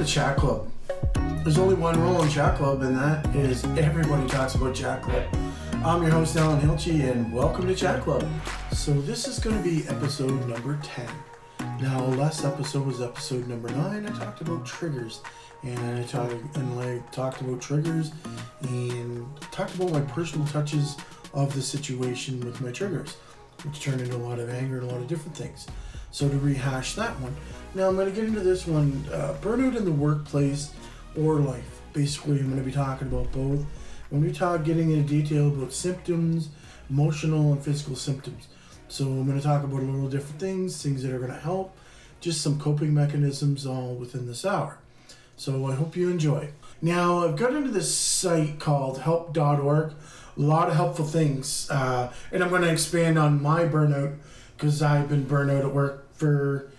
to Chat Club. There's only one rule in Chat Club, and that is everybody talks about Chat Club. I'm your host, Alan Hilchey, and welcome to Chat Club. So, this is going to be episode number 10. Now, last episode was episode number 9. I talked about triggers, and I and I talked about triggers and talked about my personal touches of the situation with my triggers, which turned into a lot of anger and a lot of different things. So, to rehash that one, now I'm going to get into this one uh, burnout in the workplace or life. Basically, I'm going to be talking about both. When we talk getting into detail about symptoms, emotional and physical symptoms. So, I'm going to talk about a little different things, things that are going to help, just some coping mechanisms all within this hour. So, I hope you enjoy. Now, I've got into this site called help.org. A lot of helpful things. Uh, and I'm going to expand on my burnout because I've been burnout at work for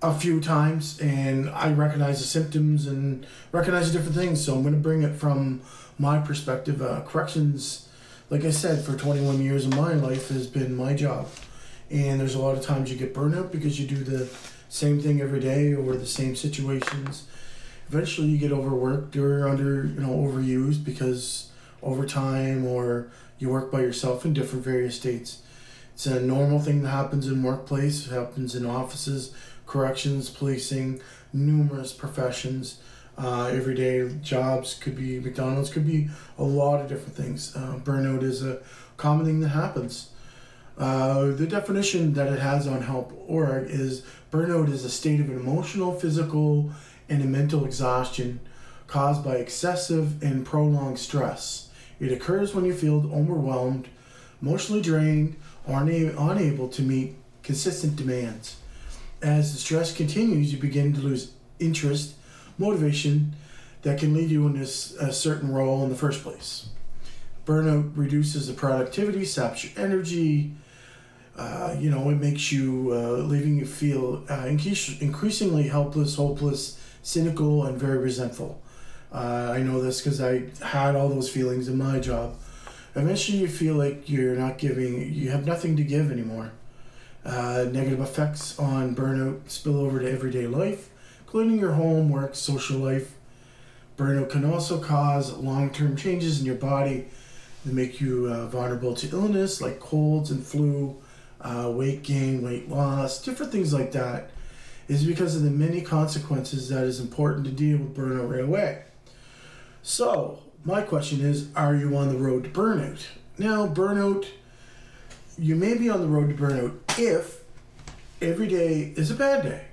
a few times and I recognize the symptoms and recognize the different things. So I'm going to bring it from my perspective. Uh, corrections, like I said, for 21 years of my life has been my job. And there's a lot of times you get burnout because you do the same thing every day or the same situations. Eventually you get overworked or under, you know, overused because overtime or you work by yourself in different various states. It's a normal thing that happens in workplace, happens in offices, corrections, policing, numerous professions, uh, everyday jobs, could be McDonald's, could be a lot of different things. Uh, burnout is a common thing that happens. Uh, the definition that it has on help.org is burnout is a state of emotional, physical, and mental exhaustion caused by excessive and prolonged stress. It occurs when you feel overwhelmed, emotionally drained, una- unable to meet consistent demands as the stress continues, you begin to lose interest, motivation that can lead you in this a certain role in the first place. Burnout reduces the productivity, saps your energy. Uh, you know, it makes you, uh, leaving you feel uh, increasingly helpless, hopeless, cynical, and very resentful. Uh, I know this because I had all those feelings in my job. Eventually, you feel like you're not giving, you have nothing to give anymore. Uh, negative effects on burnout spill over to everyday life, including your home, work, social life. Burnout can also cause long term changes in your body that make you uh, vulnerable to illness like colds and flu, uh, weight gain, weight loss, different things like that. Is because of the many consequences that is important to deal with burnout right away. So, my question is Are you on the road to burnout? Now, burnout you may be on the road to burnout if every day is a bad day.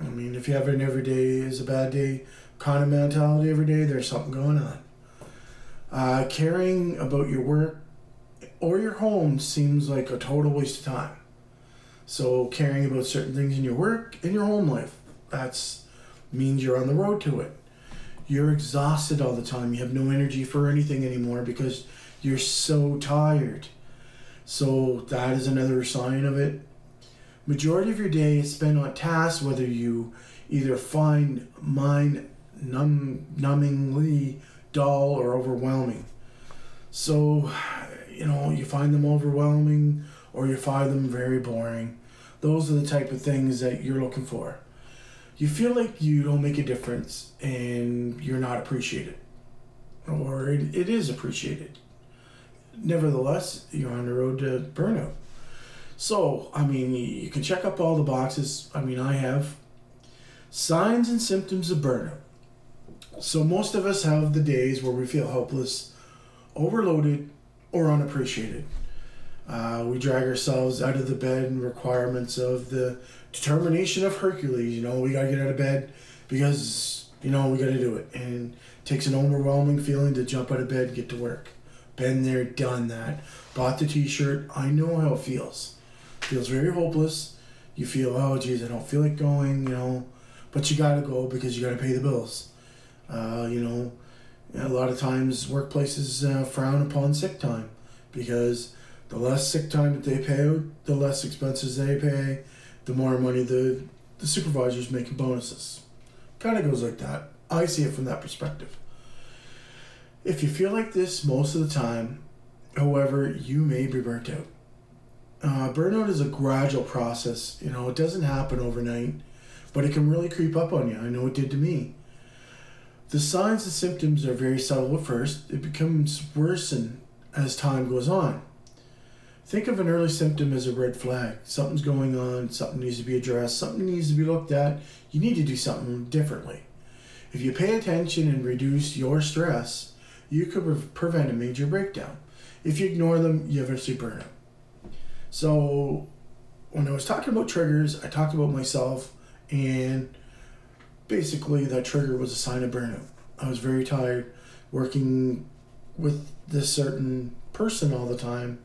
I mean, if you have an every day is a bad day kind of mentality every day, there's something going on. Uh, caring about your work or your home seems like a total waste of time. So caring about certain things in your work and your home life, that's means you're on the road to it. You're exhausted all the time. You have no energy for anything anymore because you're so tired. So that is another sign of it. Majority of your day is spent on tasks, whether you either find mind numb, numbingly dull or overwhelming. So, you know, you find them overwhelming or you find them very boring. Those are the type of things that you're looking for. You feel like you don't make a difference and you're not appreciated, or it, it is appreciated nevertheless, you're on the road to burnout. So, I mean, you can check up all the boxes. I mean, I have signs and symptoms of burnout. So, most of us have the days where we feel helpless, overloaded, or unappreciated. Uh, we drag ourselves out of the bed and requirements of the determination of Hercules. You know, we gotta get out of bed because, you know, we gotta do it. And it takes an overwhelming feeling to jump out of bed and get to work. Been there, done that. Bought the T-shirt. I know how it feels. feels very hopeless. You feel, oh, geez, I don't feel like going. You know, but you gotta go because you gotta pay the bills. Uh, you know, a lot of times workplaces uh, frown upon sick time because the less sick time that they pay the less expenses they pay, the more money the the supervisors make in bonuses. Kind of goes like that. I see it from that perspective. If you feel like this most of the time, however, you may be burnt out. Uh, burnout is a gradual process. You know, it doesn't happen overnight, but it can really creep up on you. I know it did to me. The signs and symptoms are very subtle at first. It becomes worse as time goes on. Think of an early symptom as a red flag. Something's going on, something needs to be addressed, something needs to be looked at. You need to do something differently. If you pay attention and reduce your stress, you could prevent a major breakdown. If you ignore them, you eventually burn out. So, when I was talking about triggers, I talked about myself, and basically, that trigger was a sign of burnout. I was very tired working with this certain person all the time,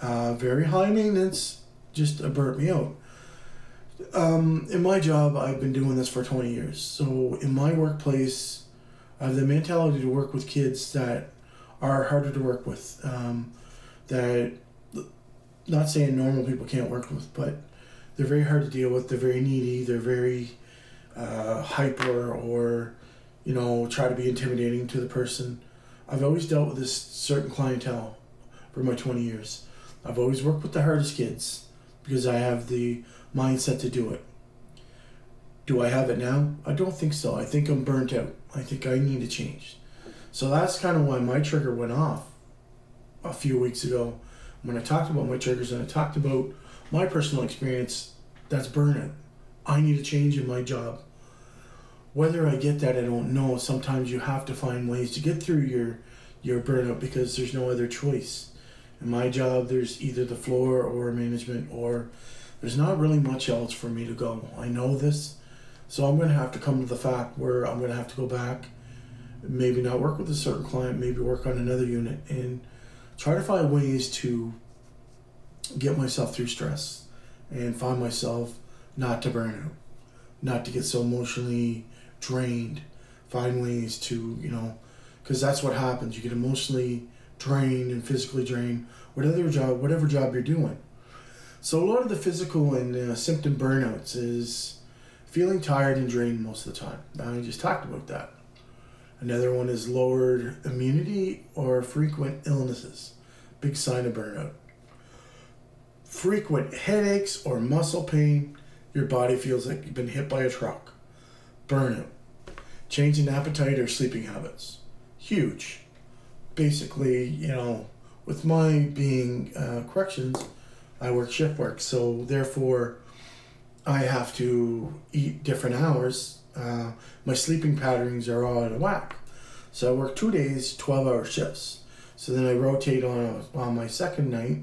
uh, very high maintenance, just burnt me out. Um, in my job, I've been doing this for 20 years. So in my workplace, I have the mentality to work with kids that are harder to work with. Um, that, not saying normal people can't work with, but they're very hard to deal with. They're very needy. They're very uh, hyper or, you know, try to be intimidating to the person. I've always dealt with this certain clientele for my 20 years. I've always worked with the hardest kids because I have the mindset to do it. Do I have it now? I don't think so. I think I'm burnt out. I think I need to change. So that's kind of why my trigger went off a few weeks ago when I talked about my triggers and I talked about my personal experience. That's burnout. I need a change in my job. Whether I get that, I don't know. Sometimes you have to find ways to get through your your burnout because there's no other choice. In my job, there's either the floor or management, or there's not really much else for me to go. I know this, so I'm going to have to come to the fact where I'm going to have to go back, maybe not work with a certain client, maybe work on another unit, and try to find ways to get myself through stress and find myself not to burn out, not to get so emotionally drained. Find ways to, you know, because that's what happens. You get emotionally drained and physically drained, whatever job, whatever job you're doing. So a lot of the physical and uh, symptom burnouts is feeling tired and drained most of the time. Now I just talked about that. Another one is lowered immunity or frequent illnesses. Big sign of burnout. Frequent headaches or muscle pain. Your body feels like you've been hit by a truck. Burnout. Change in appetite or sleeping habits. Huge basically, you know, with my being uh, corrections, I work shift work, so therefore, I have to eat different hours. Uh, my sleeping patterns are all out of whack. So I work two days, 12 hour shifts. So then I rotate on, a, on my second night,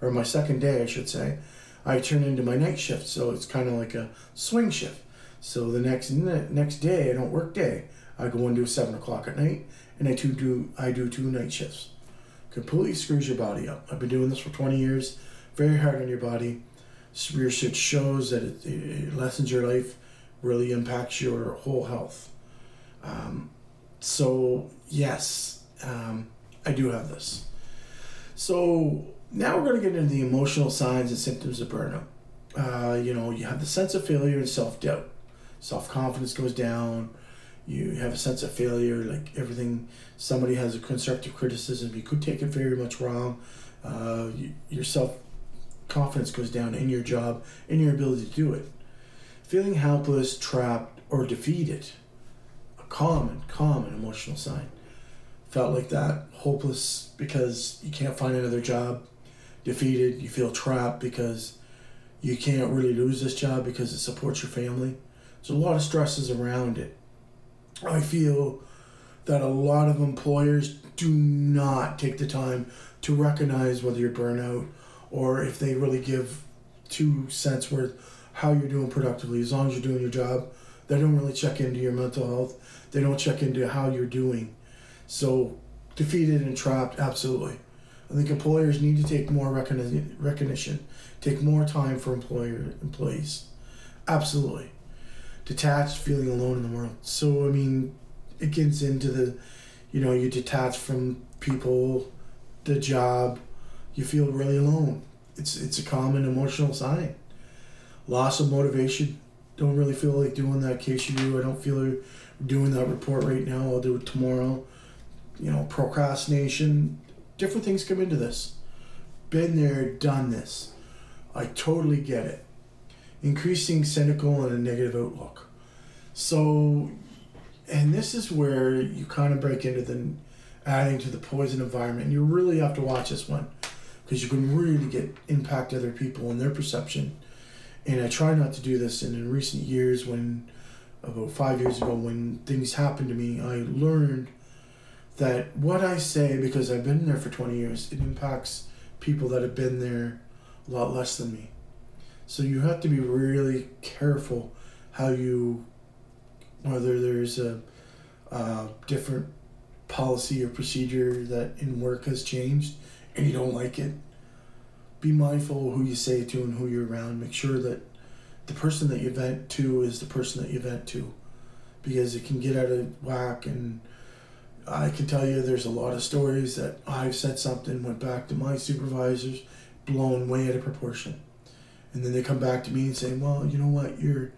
or my second day, I should say. I turn into my night shift, so it's kind of like a swing shift. So the next next day, I don't work day. I go into seven o'clock at night, and I two do I do two night shifts. Completely screws your body up. I've been doing this for 20 years. Very hard on your body. Research shows that it, it lessens your life, really impacts your whole health. Um, so yes, um, I do have this. So now we're going to get into the emotional signs and symptoms of burnout. Uh, you know, you have the sense of failure and self doubt. Self confidence goes down you have a sense of failure, like everything, somebody has a constructive criticism, you could take it very much wrong. Uh, you, your self confidence goes down in your job, in your ability to do it. Feeling helpless, trapped, or defeated, a common, common emotional sign. Felt like that, hopeless because you can't find another job, defeated, you feel trapped because you can't really lose this job because it supports your family. There's a lot of stresses around it. I feel that a lot of employers do not take the time to recognize whether you're burnout or if they really give two cents worth how you're doing productively. As long as you're doing your job, they don't really check into your mental health. They don't check into how you're doing. So, defeated and trapped, absolutely. I think employers need to take more recognition, take more time for employer employees. Absolutely detached, feeling alone in the world. So I mean, it gets into the, you know, you detach from people, the job, you feel really alone. It's it's a common emotional sign. Loss of motivation. Don't really feel like doing that case do. I don't feel like doing that report right now. I'll do it tomorrow. You know, procrastination. Different things come into this. Been there, done this. I totally get it increasing cynical and a negative outlook. So, and this is where you kind of break into the adding to the poison environment. You really have to watch this one because you can really get impact other people and their perception. And I try not to do this. And in recent years, when about five years ago, when things happened to me, I learned that what I say, because I've been there for 20 years, it impacts people that have been there a lot less than me. So you have to be really careful how you, whether there's a, a different policy or procedure that in work has changed and you don't like it, be mindful who you say it to and who you're around. Make sure that the person that you vent to is the person that you vent to because it can get out of whack and I can tell you there's a lot of stories that I've said something, went back to my supervisors, blown way out of proportion. And then they come back to me and say, Well, you know what, you're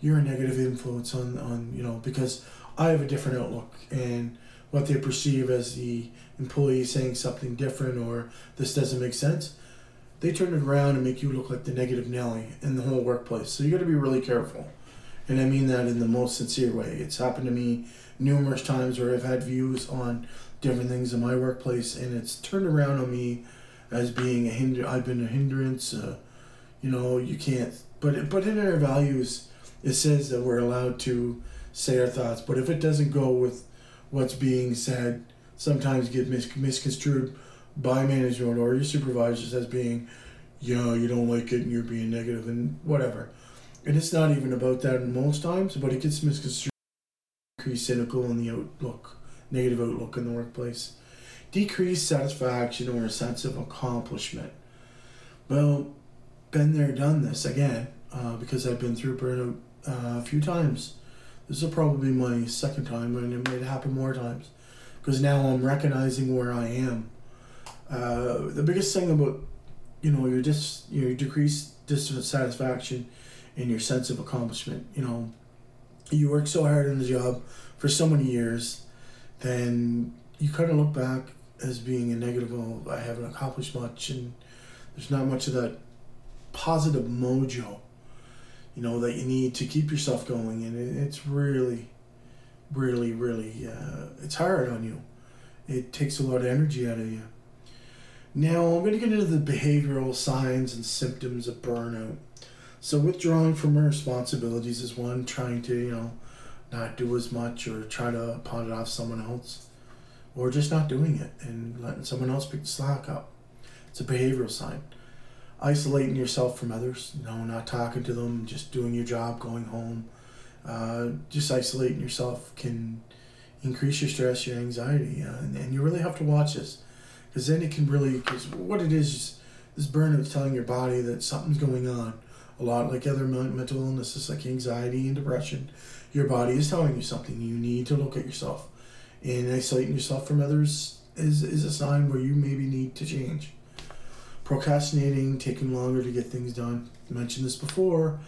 you're a negative influence on, on you know, because I have a different outlook and what they perceive as the employee saying something different or this doesn't make sense, they turn it around and make you look like the negative Nelly in the whole workplace. So you got to be really careful. And I mean that in the most sincere way. It's happened to me numerous times where I've had views on different things in my workplace and it's turned around on me as being a hinder I've been a hindrance uh, you know you can't but but in our values it says that we're allowed to say our thoughts but if it doesn't go with what's being said sometimes get mis- misconstrued by management or your supervisors as being, you know, you don't like it and you're being negative and whatever. And it's not even about that most times, but it gets misconstrued, increased cynical in the outlook, negative outlook in the workplace, decreased satisfaction or a sense of accomplishment. Well, been there, done this again, uh, because I've been through burnout uh, a few times. This is probably my second time, and it may happen more times, because now I'm recognizing where I am uh, the biggest thing about you know your dis your decreased dissatisfaction and your sense of accomplishment. You know, you work so hard in the job for so many years, then you kind of look back as being a negative. Oh, I haven't accomplished much, and there's not much of that positive mojo. You know that you need to keep yourself going, and it's really, really, really, uh, it's hard on you. It takes a lot of energy out of you. Now, I'm going to get into the behavioral signs and symptoms of burnout. So, withdrawing from responsibilities is one, trying to, you know, not do as much or try to pawn it off someone else, or just not doing it and letting someone else pick the slack up. It's a behavioral sign. Isolating yourself from others, you know, not talking to them, just doing your job, going home. Uh, just isolating yourself can increase your stress, your anxiety, uh, and, and you really have to watch this because then it can really because what it is, is this burnout is telling your body that something's going on a lot like other mental illnesses like anxiety and depression your body is telling you something you need to look at yourself and isolating yourself from others is, is a sign where you maybe need to change procrastinating taking longer to get things done. I mentioned this before.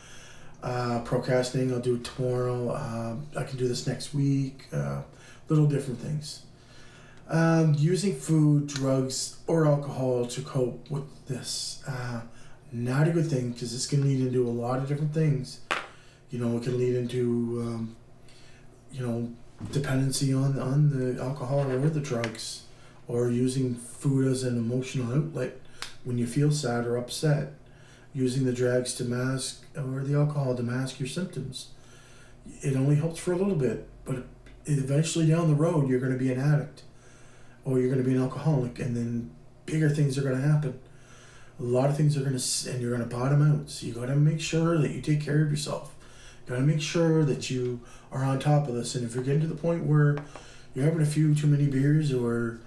Uh, procrastinating i'll do it tomorrow. Uh, i can do this next week. Uh, little different things. Um, using food, drugs, or alcohol to cope with this. Uh, not a good thing because this can lead into a lot of different things. You know, it can lead into, um, you know, dependency on, on the alcohol or the drugs, or using food as an emotional outlet when you feel sad or upset, using the drugs to mask or the alcohol to mask your symptoms. It only helps for a little bit, but eventually down the road, you're going to be an addict or you're going to be an alcoholic, and then bigger things are going to happen. A lot of things are going to, and you're going to bottom out. So you got to make sure that you take care of yourself. You got to make sure that you are on top of this. And if you're getting to the point where you're having a few too many beers, or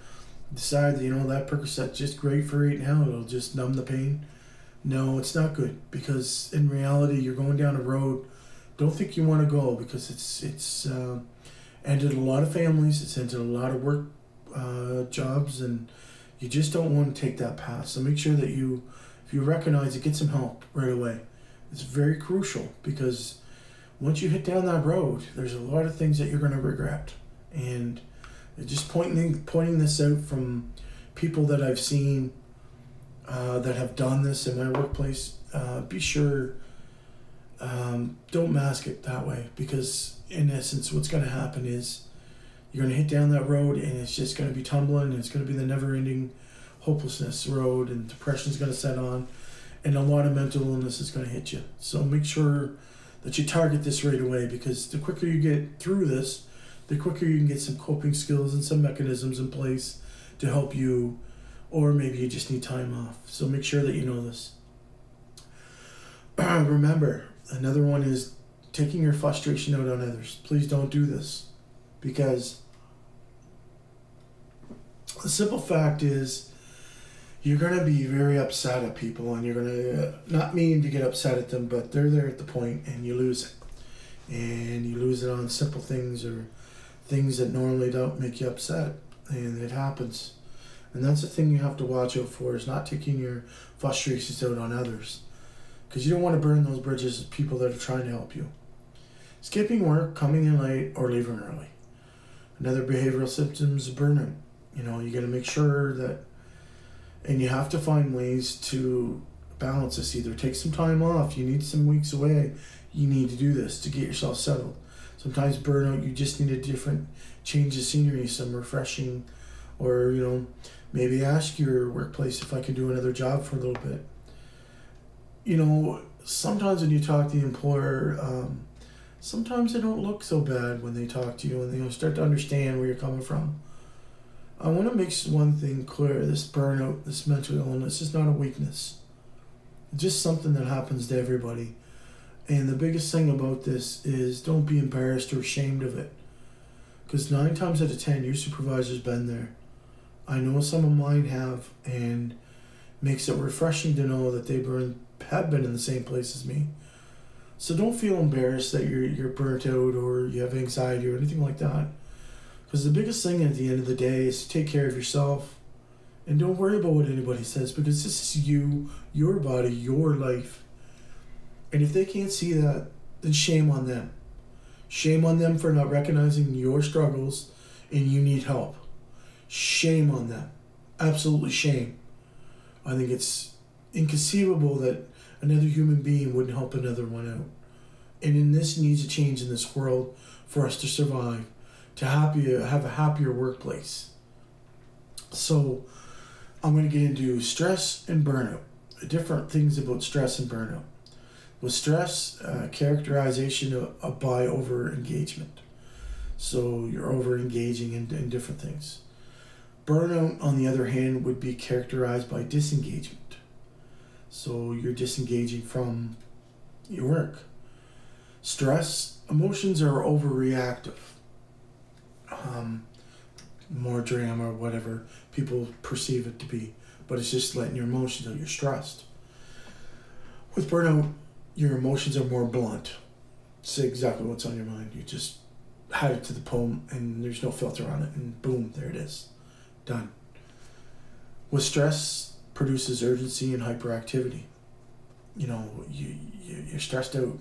decide that you know that Percocet's just great for right now, it'll just numb the pain. No, it's not good because in reality, you're going down a road. Don't think you want to go because it's it's uh, ended a lot of families. It's ended a lot of work uh, jobs and you just don't want to take that path. So make sure that you, if you recognize it, get some help right away. It's very crucial because once you hit down that road, there's a lot of things that you're going to regret. And just pointing pointing this out from people that I've seen uh, that have done this in my workplace, uh, be sure um, don't mask it that way because in essence what's going to happen is you're going to hit down that road and it's just going to be tumbling it's going to be the never-ending hopelessness road and depression is going to set on and a lot of mental illness is going to hit you. So make sure that you target this right away because the quicker you get through this the quicker you can get some coping skills and some mechanisms in place to help you or maybe you just need time off. So make sure that you know this. Remember another one is taking your frustration out on others. Please don't do this because the simple fact is you're going to be very upset at people and you're going to uh, not mean to get upset at them but they're there at the point and you lose it. And you lose it on simple things or things that normally don't make you upset and it happens. And that's the thing you have to watch out for is not taking your frustrations out on others. Because you don't want to burn those bridges with people that are trying to help you. Skipping work coming in late or leaving early. Another behavioral symptoms of burnout. You know, you got to make sure that, and you have to find ways to balance this. Either take some time off, you need some weeks away, you need to do this to get yourself settled. Sometimes burnout, you just need a different change of scenery, some refreshing, or, you know, maybe ask your workplace if I can do another job for a little bit. You know, sometimes when you talk to the employer, um, sometimes they don't look so bad when they talk to you and they start to understand where you're coming from. I want to make one thing clear this burnout, this mental illness is not a weakness. It's just something that happens to everybody. And the biggest thing about this is don't be embarrassed or ashamed of it. Because nine times out of ten, your supervisor's been there. I know some of mine have, and makes it refreshing to know that they burn, have been in the same place as me. So don't feel embarrassed that you're, you're burnt out or you have anxiety or anything like that because the biggest thing at the end of the day is to take care of yourself and don't worry about what anybody says because this is you, your body, your life. And if they can't see that, then shame on them. Shame on them for not recognizing your struggles and you need help. Shame on them. Absolutely shame. I think it's inconceivable that another human being wouldn't help another one out. And in this needs a change in this world for us to survive to have a happier workplace. So I'm going to get into stress and burnout. Different things about stress and burnout. With stress, uh, characterization of, of by over engagement. So you're over engaging in, in different things. Burnout, on the other hand, would be characterized by disengagement. So you're disengaging from your work. Stress, emotions are overreactive um, more drama whatever people perceive it to be. But it's just letting your emotions out. You're stressed. With burnout, your emotions are more blunt. Say exactly what's on your mind. You just had it to the poem, and there's no filter on it, and boom, there it is, done. With stress, produces urgency and hyperactivity. You know, you, you you're stressed out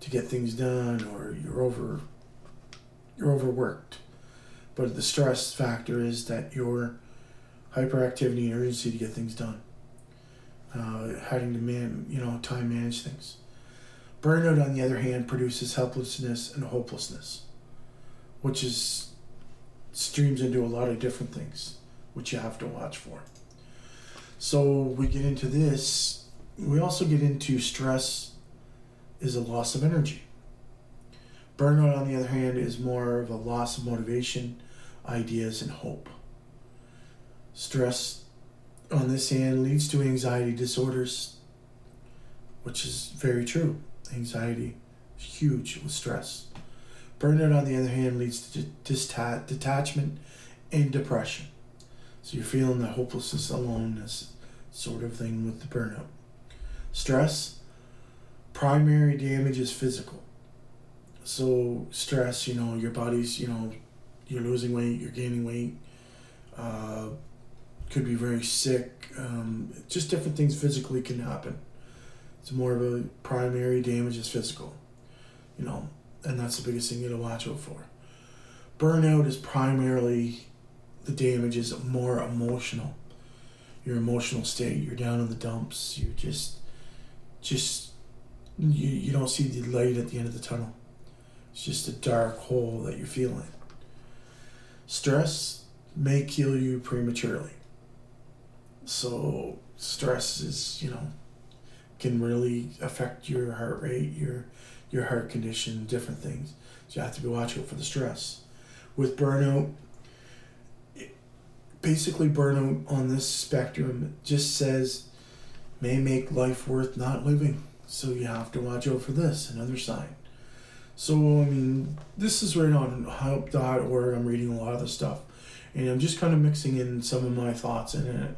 to get things done, or you're over you're overworked. But the stress factor is that your hyperactivity and urgency to get things done. Uh, having to man, you know, time manage things. Burnout, on the other hand, produces helplessness and hopelessness, which is streams into a lot of different things, which you have to watch for. So we get into this. We also get into stress is a loss of energy. Burnout, on the other hand, is more of a loss of motivation, ideas, and hope. Stress, on this hand, leads to anxiety disorders, which is very true. Anxiety is huge with stress. Burnout, on the other hand, leads to dista- detachment and depression. So you're feeling the hopelessness, aloneness sort of thing with the burnout. Stress, primary damage is physical so stress you know your body's you know you're losing weight you're gaining weight uh, could be very sick um, just different things physically can happen it's more of a primary damage is physical you know and that's the biggest thing you gotta watch out for burnout is primarily the damage is more emotional your emotional state you're down in the dumps you're just just you, you don't see the light at the end of the tunnel. It's just a dark hole that you're feeling. Stress may kill you prematurely. So stress is, you know, can really affect your heart rate, your your heart condition, different things. So you have to be watchful for the stress. With burnout, basically burnout on this spectrum just says may make life worth not living. So you have to watch out for this, another sign. So I mean, this is right on help.org. I'm reading a lot of the stuff, and I'm just kind of mixing in some of my thoughts in it,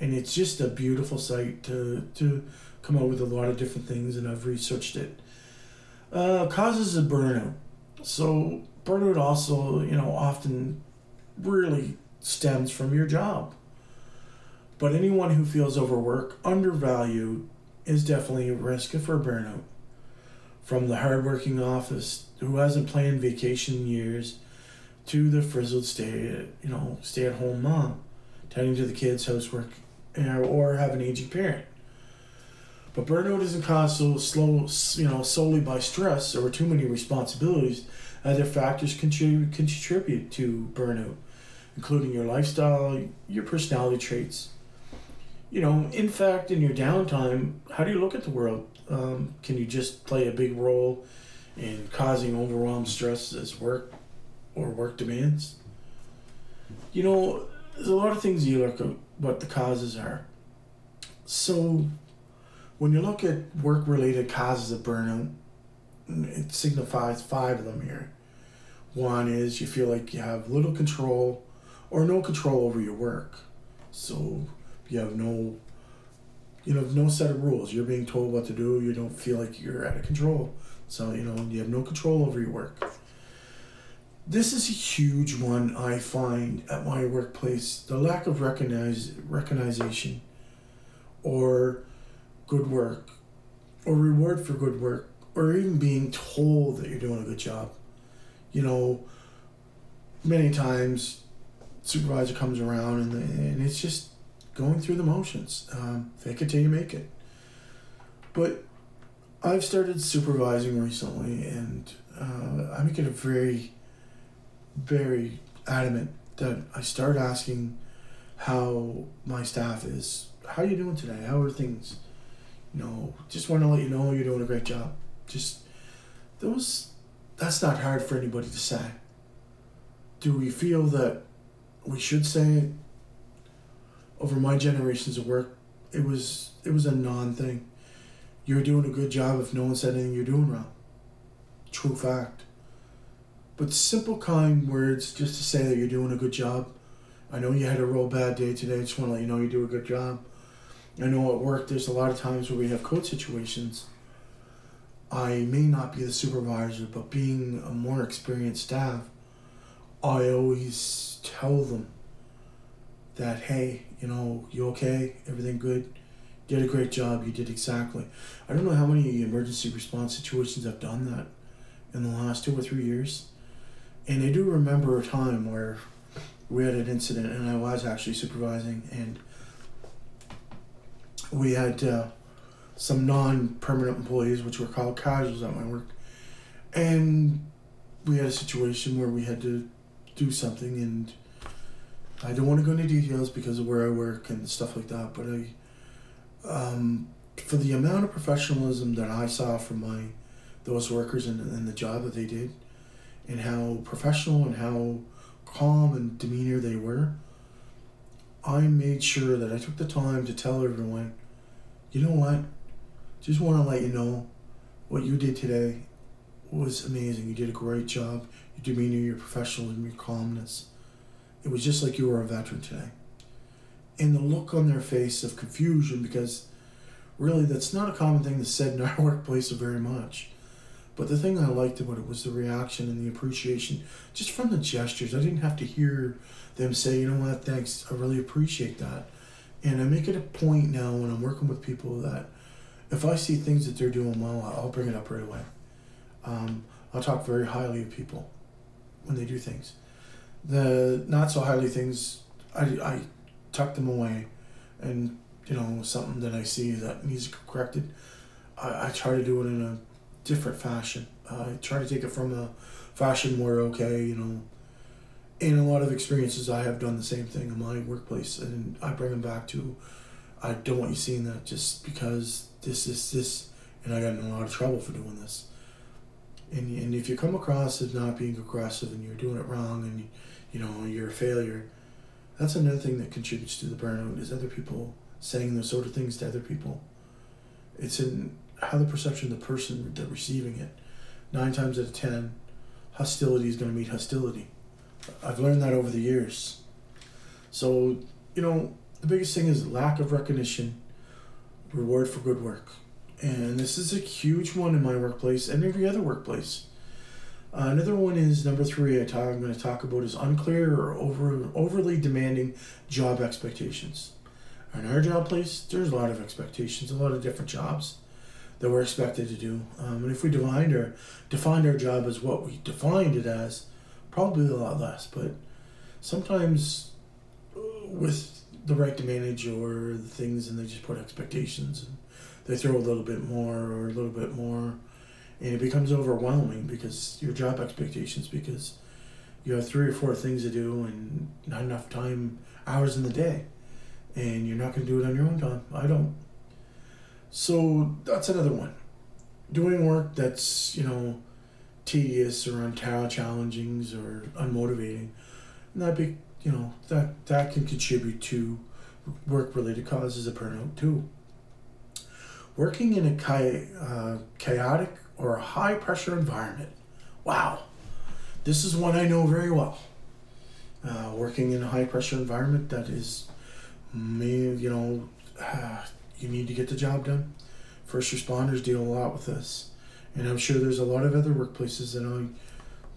and it's just a beautiful site to to come out with a lot of different things, and I've researched it. Uh, causes of burnout. So burnout also, you know, often really stems from your job. But anyone who feels overworked, undervalued, is definitely a risk for burnout. From the hardworking office who hasn't planned vacation years to the frizzled stay, you know, stay at home mom, tending to the kids' housework, or have an aging parent. But burnout isn't caused so slow, you know, solely by stress or too many responsibilities. Other factors contribute contribute to burnout, including your lifestyle, your personality traits. You know, in fact, in your downtime, how do you look at the world? Um, can you just play a big role in causing overwhelmed stress as work or work demands? You know, there's a lot of things you look at what the causes are. So, when you look at work related causes of burnout, it signifies five of them here. One is you feel like you have little control or no control over your work. So you have no you know no set of rules. You're being told what to do. You don't feel like you're out of control. So you know you have no control over your work. This is a huge one I find at my workplace. The lack of recognize recognition or good work or reward for good work or even being told that you're doing a good job. You know, many times supervisor comes around and, and it's just going through the motions. Um, fake it till you make it. But I've started supervising recently and uh, I make it a very, very adamant that I start asking how my staff is. How are you doing today? How are things? You know, just want to let you know you're doing a great job just those that's not hard for anybody to say. Do we feel that we should say it? Over my generations of work, it was it was a non thing. You're doing a good job if no one said anything you're doing wrong. True fact. But simple, kind words just to say that you're doing a good job. I know you had a real bad day today. I just want to let you know you do a good job. I know at work there's a lot of times where we have code situations I may not be the supervisor, but being a more experienced staff, I always tell them that, hey, you know, you okay? Everything good? Did a great job. You did exactly. I don't know how many emergency response situations I've done that in the last two or three years. And I do remember a time where we had an incident and I was actually supervising and we had uh, some non-permanent employees, which were called casuals at my work, and we had a situation where we had to do something, and I don't want to go into details because of where I work and stuff like that, but I, um, for the amount of professionalism that I saw from my those workers and, and the job that they did, and how professional and how calm and demeanor they were, I made sure that I took the time to tell everyone, you know what, just want to let you know what you did today was amazing. You did a great job. Your demeanor, your professionalism, your calmness. It was just like you were a veteran today. And the look on their face of confusion, because really that's not a common thing that's said in our workplace very much. But the thing I liked about it was the reaction and the appreciation just from the gestures. I didn't have to hear them say, you know what, thanks, I really appreciate that. And I make it a point now when I'm working with people that if I see things that they're doing well, I'll bring it up right away. Um, I'll talk very highly of people when they do things. The not so highly things, I, I tuck them away, and you know something that I see that needs corrected, I, I try to do it in a different fashion. Uh, I try to take it from a fashion where okay, you know, in a lot of experiences, I have done the same thing in my workplace, and I bring them back to. I don't want you seeing that just because this is this, and I got in a lot of trouble for doing this. And, and if you come across as not being aggressive and you're doing it wrong and you, you know you're a failure, that's another thing that contributes to the burnout is other people saying those sort of things to other people. It's in how the perception of the person that receiving it. Nine times out of ten, hostility is going to meet hostility. I've learned that over the years. So, you know, the biggest thing is lack of recognition, reward for good work. And this is a huge one in my workplace and every other workplace. Uh, another one is number three. I talk, I'm going to talk about is unclear or over overly demanding job expectations. In our job place, there's a lot of expectations, a lot of different jobs that we're expected to do. Um, and if we defined our defined our job as what we defined it as, probably a lot less. But sometimes uh, with the right to manage or the things, and they just put expectations and they throw a little bit more or a little bit more, and it becomes overwhelming because your job expectations because you have three or four things to do and not enough time hours in the day and you're not going to do it on your own time i don't so that's another one. Doing work that's you know tedious or unchallenging or unmotivating and that be you know that that can contribute to work related causes of burnout too. Working in a uh, chaotic or a high pressure environment. Wow. This is one i know very well. Uh, working in a high pressure environment that is me you know uh, you need to get the job done first responders deal a lot with this and I'm sure there's a lot of other workplaces that I,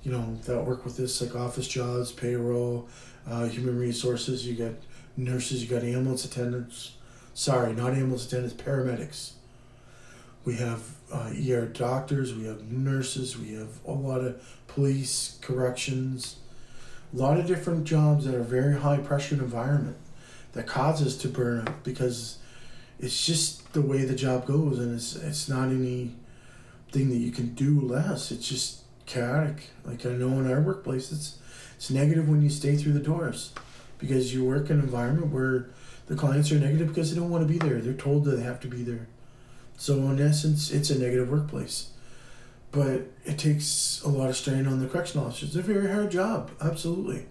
you know, that work with this, like office jobs, payroll, uh, human resources. You got nurses, you got ambulance attendants. Sorry, not ambulance attendants, paramedics. We have uh, ER doctors, we have nurses, we have a lot of police, corrections, a lot of different jobs that are very high pressure environment that causes to burn out because it's just the way the job goes and it's it's not any thing that you can do less. It's just chaotic. Like I know in our workplace, it's it's negative when you stay through the doors because you work in an environment where the clients are negative because they don't want to be there. They're told that they have to be there. So in essence, it's a negative workplace. But it takes a lot of strain on the correctional officers. It's a very hard job, absolutely.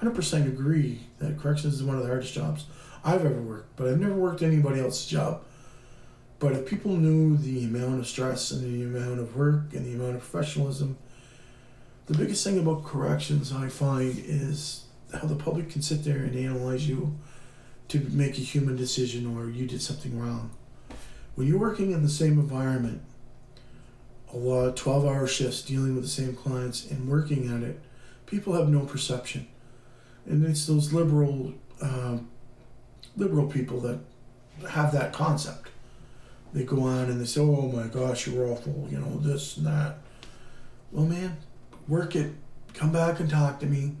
100% agree that corrections is one of the hardest jobs I've ever worked, but I've never worked anybody else's job. But if people knew the amount of stress and the amount of work and the amount of professionalism, the biggest thing about corrections I find is how the public can sit there and analyze you to make a human decision or you did something wrong. When you're working in the same environment, a lot of 12 hour shifts dealing with the same clients and working at it, people have no perception. And it's those liberal uh, liberal people that have that concept they go on and they say, "Oh my gosh, you're awful," you know, this and that. Well, man, work it. Come back and talk to me.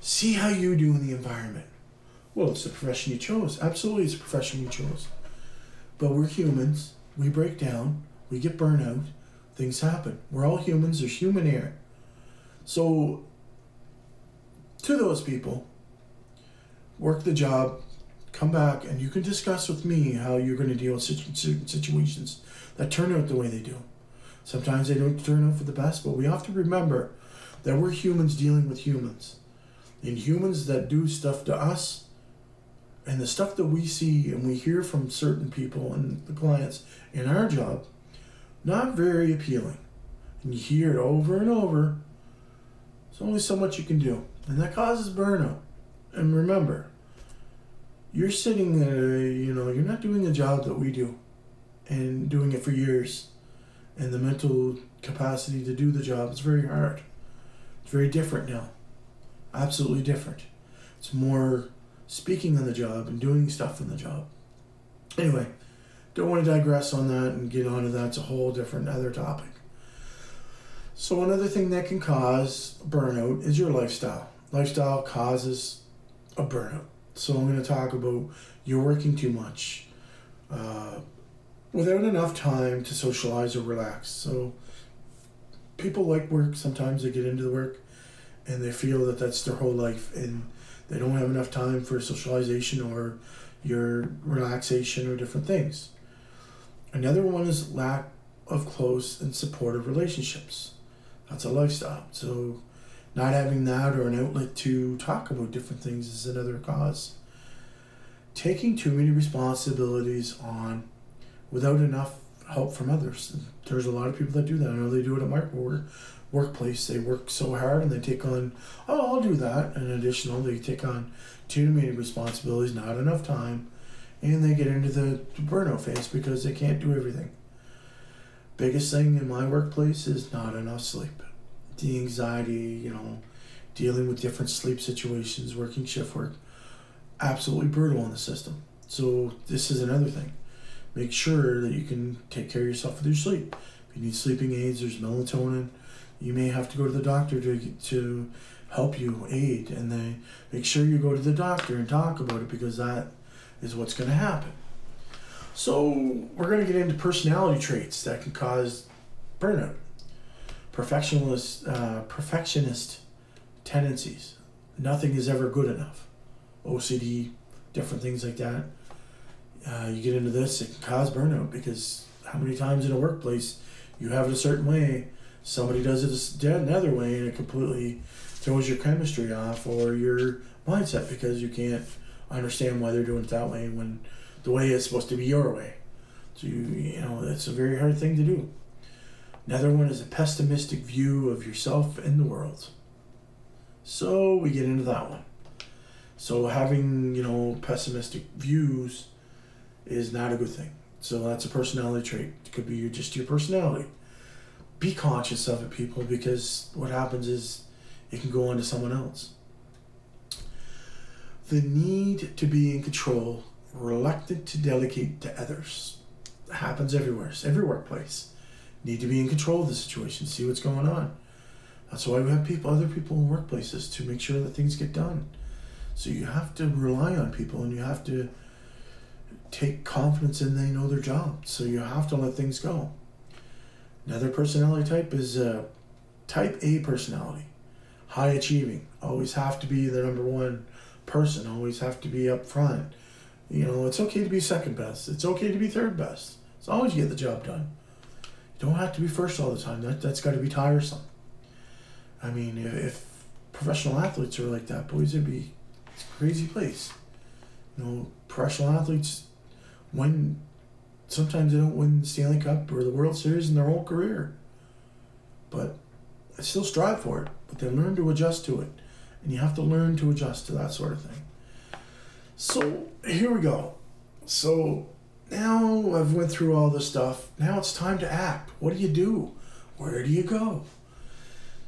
See how you do in the environment. Well, it's the profession you chose. Absolutely, it's a profession you chose. But we're humans. We break down. We get burnout. Things happen. We're all humans. There's human error. So, to those people, work the job, come back and you can discuss with me how you're going to deal with situations that turn out the way they do. Sometimes they don't turn out for the best, but we have to remember that we're humans dealing with humans. And humans that do stuff to us and the stuff that we see and we hear from certain people and the clients in our job, not very appealing. And you hear it over and over. There's only so much you can do. And that causes burnout. And remember, you're sitting there, you know, you're not doing the job that we do and doing it for years. And the mental capacity to do the job is very hard. It's very different now. Absolutely different. It's more speaking on the job and doing stuff in the job. Anyway, don't want to digress on that and get onto that. It's a whole different other topic. So another thing that can cause burnout is your lifestyle. Lifestyle causes a burnout. So I'm going to talk about you're working too much. Uh, without enough time to socialize or relax. So people like work. Sometimes they get into the work and they feel that that's their whole life and they don't have enough time for socialization or your relaxation or different things. Another one is lack of close and supportive relationships. That's a lifestyle. So, not having that or an outlet to talk about different things is another cause. Taking too many responsibilities on without enough help from others. There's a lot of people that do that. I know they do it at my work, workplace. They work so hard and they take on, oh, I'll do that. And additional, they take on too many responsibilities, not enough time, and they get into the burnout phase because they can't do everything. Biggest thing in my workplace is not enough sleep. The anxiety, you know, dealing with different sleep situations, working shift work, absolutely brutal on the system. So this is another thing. Make sure that you can take care of yourself with your sleep. If you need sleeping aids, there's melatonin. You may have to go to the doctor to to help you aid, and they make sure you go to the doctor and talk about it because that is what's going to happen. So we're going to get into personality traits that can cause burnout. Perfectionist, uh, perfectionist tendencies. Nothing is ever good enough. OCD, different things like that. Uh, you get into this, it can cause burnout because how many times in a workplace you have it a certain way, somebody does it another way, and it completely throws your chemistry off or your mindset because you can't understand why they're doing it that way when the way is supposed to be your way. So you you know that's a very hard thing to do. Another one is a pessimistic view of yourself and the world. So we get into that one. So having you know pessimistic views is not a good thing. So that's a personality trait. It could be just your personality. Be conscious of it, people, because what happens is it can go on to someone else. The need to be in control, reluctant to delegate to others, happens everywhere. It's every workplace. Need to be in control of the situation, see what's going on. That's why we have people, other people in workplaces, to make sure that things get done. So you have to rely on people, and you have to take confidence in they know their job. So you have to let things go. Another personality type is uh, type A personality high achieving, always have to be the number one person, always have to be up front. You know, it's okay to be second best. It's okay to be third best. As long as you get the job done. Don't have to be first all the time. That that's got to be tiresome. I mean, if, if professional athletes are like that, boys, it'd be it's a crazy place. You know, professional athletes win. Sometimes they don't win the Stanley Cup or the World Series in their whole career, but I still strive for it but they learn to adjust to it. And you have to learn to adjust to that sort of thing. So here we go. So now I've went through all this stuff. Now it's time to act. What do you do? Where do you go?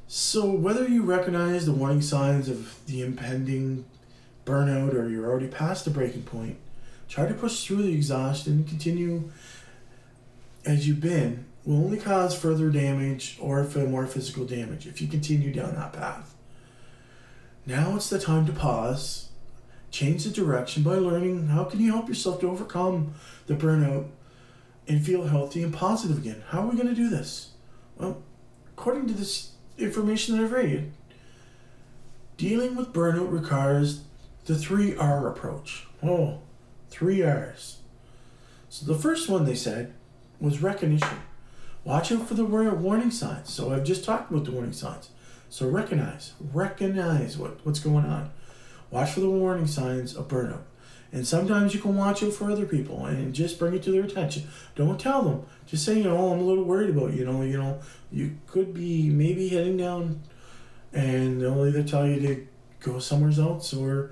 So whether you recognize the warning signs of the impending burnout or you're already past the breaking point, try to push through the exhaustion and continue as you've been will only cause further damage or more physical damage if you continue down that path. Now it's the time to pause, change the direction by learning how can you help yourself to overcome the burnout and feel healthy and positive again. How are we going to do this? Well, according to this information that I've read, dealing with burnout requires the 3R approach. Oh, three R's. So the first one they said was recognition. Watch out for the warning signs. So I've just talked about the warning signs. So recognize, recognize what, what's going on. Watch for the warning signs of burnout. And sometimes you can watch out for other people and just bring it to their attention. Don't tell them. Just say, you know, oh, I'm a little worried about you. You know, you know, you could be maybe heading down, and they'll either tell you to go somewhere else or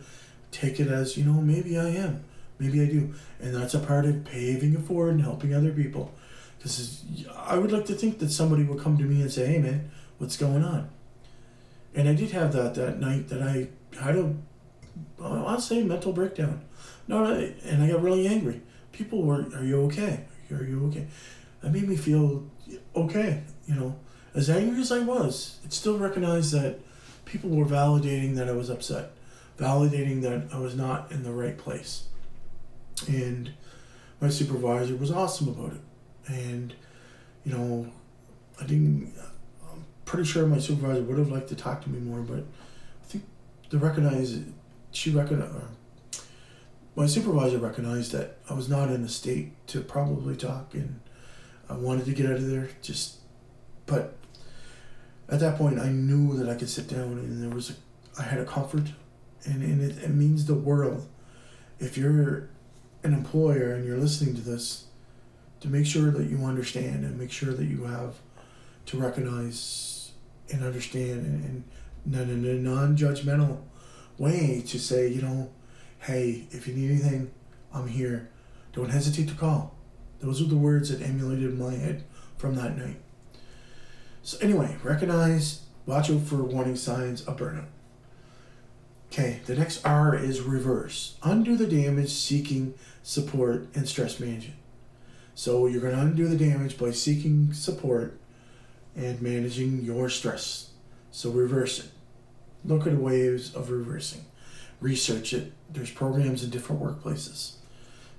take it as, you know, maybe I am, maybe I do, and that's a part of paving it forward and helping other people. Because I would like to think that somebody would come to me and say, "Hey, man, what's going on?" And I did have that that night that I had a, I'll say mental breakdown. No, and I got really angry. People were, "Are you okay? Are you okay?" That made me feel okay. You know, as angry as I was, it still recognized that people were validating that I was upset, validating that I was not in the right place, and my supervisor was awesome about it. And, you know, I didn't, I'm pretty sure my supervisor would have liked to talk to me more, but I think to recognize, she recognized, uh, my supervisor recognized that I was not in a state to probably talk and I wanted to get out of there. Just, but at that point, I knew that I could sit down and there was a, I had a comfort, and, and it, it means the world. If you're an employer and you're listening to this, to make sure that you understand and make sure that you have to recognize and understand and, and non-judgmental way to say, you know, hey, if you need anything, I'm here. Don't hesitate to call. Those are the words that emulated my head from that night. So anyway, recognize, watch out for warning signs of burnout. Okay, the next R is reverse. Undo the damage, seeking support, and stress management. So you're going to undo the damage by seeking support and managing your stress. So reverse it. Look at ways of reversing. Research it. There's programs in different workplaces.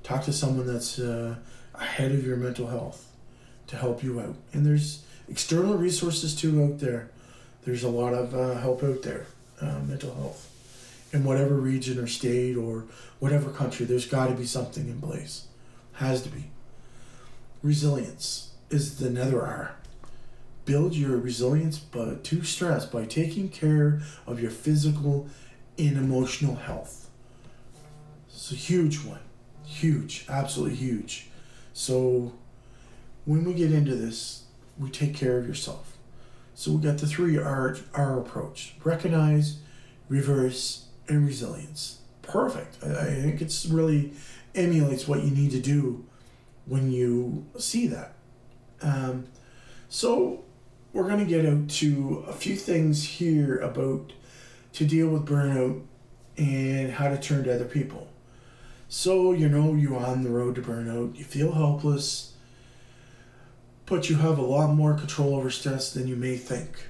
Talk to someone that's uh, ahead of your mental health to help you out. And there's external resources too out there. There's a lot of uh, help out there, uh, mental health in whatever region or state or whatever country, there's got to be something in place. Has to be. Resilience is the nether R. Build your resilience but to stress by taking care of your physical and emotional health. It's a huge one. Huge. Absolutely huge. So when we get into this, we take care of yourself. So we got the three R, R approach. Recognize, reverse, and resilience. Perfect. I, I think it's really emulates what you need to do when you see that. Um, so we're going to get out to a few things here about to deal with burnout and how to turn to other people. So, you know, you're on the road to burnout, you feel helpless, but you have a lot more control over stress than you may think.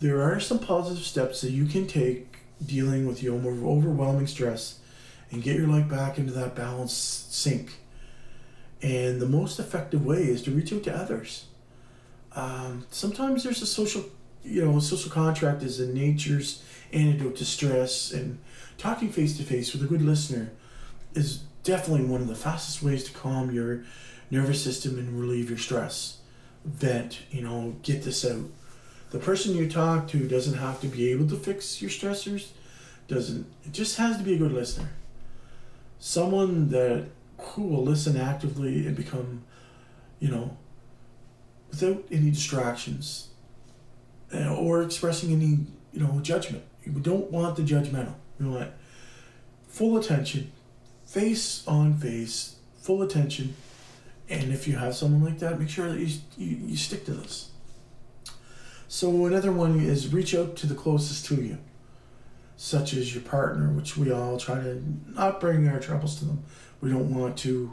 There are some positive steps that you can take dealing with your overwhelming stress and get your life back into that balanced sink. And the most effective way is to reach out to others. Um, sometimes there's a social, you know, social contract is in nature's antidote to stress, and talking face to face with a good listener is definitely one of the fastest ways to calm your nervous system and relieve your stress. Vent, you know, get this out the person you talk to doesn't have to be able to fix your stressors doesn't it just has to be a good listener someone that who will listen actively and become you know without any distractions uh, or expressing any you know judgment you don't want the judgmental you want full attention face on face full attention and if you have someone like that make sure that you, you, you stick to this so another one is reach out to the closest to you, such as your partner, which we all try to not bring our troubles to them. We don't want to.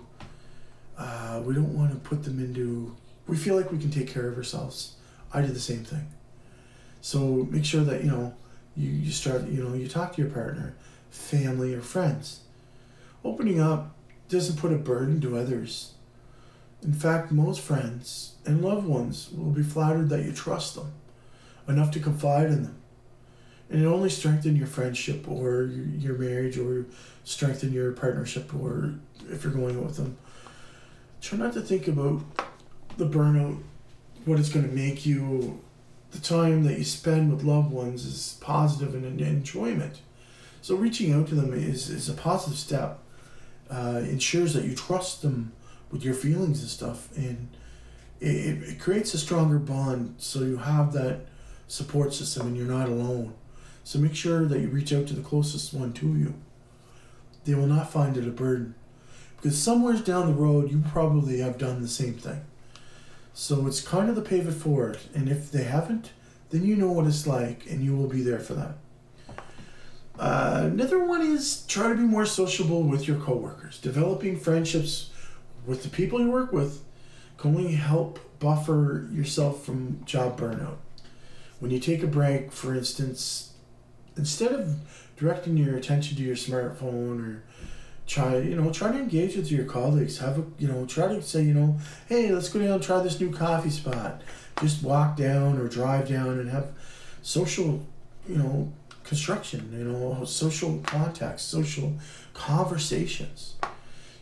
Uh, we don't want to put them into. We feel like we can take care of ourselves. I do the same thing. So make sure that you know you, you start you know you talk to your partner, family or friends. Opening up doesn't put a burden to others. In fact, most friends and loved ones will be flattered that you trust them enough to confide in them. And it only strengthen your friendship or your marriage or strengthen your partnership or if you're going with them. Try not to think about the burnout, what it's going to make you. The time that you spend with loved ones is positive and an enjoyment. So reaching out to them is, is a positive step. Uh, ensures that you trust them with your feelings and stuff, and it, it creates a stronger bond. So you have that support system and you're not alone. So make sure that you reach out to the closest one to you. They will not find it a burden. Because somewhere down the road, you probably have done the same thing. So it's kind of the pave it forward. And if they haven't, then you know what it's like and you will be there for them. Uh, another one is try to be more sociable with your coworkers. Developing friendships with the people you work with can only help buffer yourself from job burnout. When you take a break, for instance, instead of directing your attention to your smartphone or try you know try to engage with your colleagues. Have a you know try to say you know hey let's go down and try this new coffee spot. Just walk down or drive down and have social you know construction you know social contacts social conversations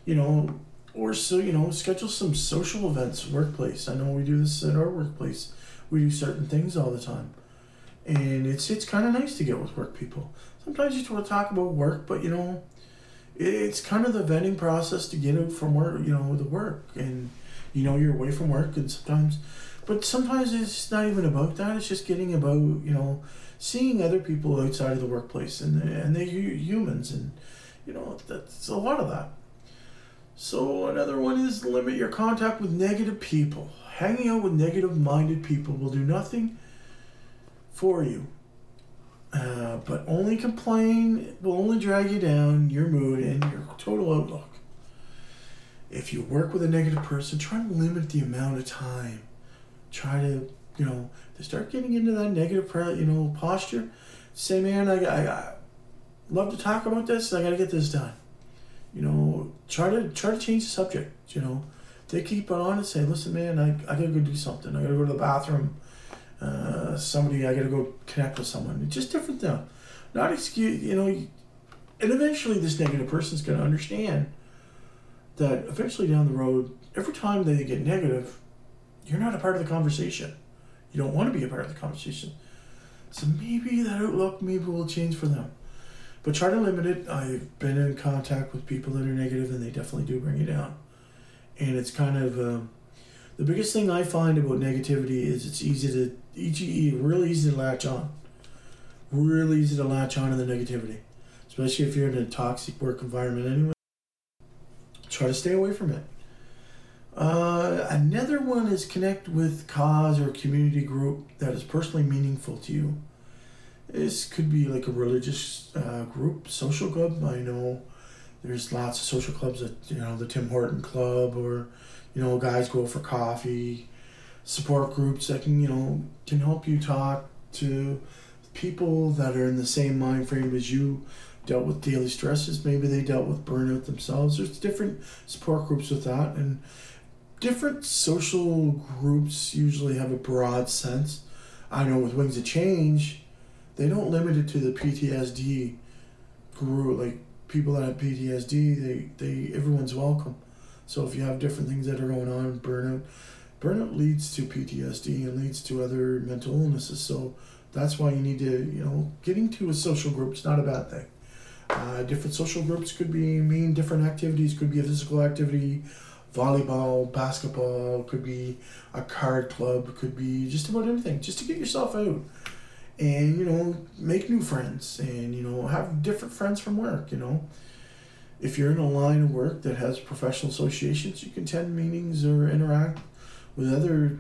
you know or so you know schedule some social events workplace. I know we do this at our workplace. We do certain things all the time. And it's it's kind of nice to get with work people. Sometimes you just want to talk about work but you know it's kind of the vetting process to get out from work, you know, the work, and you know you're away from work, and sometimes, but sometimes it's not even about that. It's just getting about you know seeing other people outside of the workplace, and and they're humans, and you know that's a lot of that. So another one is limit your contact with negative people. Hanging out with negative-minded people will do nothing for you uh, but only complain will only drag you down your mood and your total outlook. If you work with a negative person, try to limit the amount of time. Try to, you know, to start getting into that negative, you know, posture. Say, man, I, I, I love to talk about this. I got to get this done. You know, try to try to change the subject. You know, they keep on and say, listen, man, I, I gotta go do something. I gotta go to the bathroom uh, somebody I got to go connect with someone. It's just different though. Not excuse, you know, and eventually this negative person's going to understand that eventually down the road, every time they get negative, you're not a part of the conversation. You don't want to be a part of the conversation. So maybe that outlook maybe will change for them. But try to limit it. I've been in contact with people that are negative and they definitely do bring you down. And it's kind of um, the biggest thing I find about negativity is it's easy to EGE really easy to latch on. Really easy to latch on to the negativity, especially if you're in a toxic work environment anyway. Try to stay away from it. Uh, another one is connect with cause or community group that is personally meaningful to you. This could be like a religious uh, group, social club. I know there's lots of social clubs that you know the Tim Horton Club or you know guys go for coffee support groups that can you know can help you talk to people that are in the same mind frame as you dealt with daily stresses maybe they dealt with burnout themselves. There's different support groups with that and different social groups usually have a broad sense. I know with wings of change they don't limit it to the ptsd group. Like people that have ptsd they, they everyone's welcome so if you have different things that are going on burnout burnout leads to PTSD and leads to other mental illnesses. So that's why you need to, you know, getting to a social group is not a bad thing. Uh, different social groups could be mean different activities, could be a physical activity, volleyball, basketball, could be a card club, could be just about anything, just to get yourself out and, you know, make new friends and, you know, have different friends from work, you know. If you're in a line of work that has professional associations, you can attend meetings or interact with other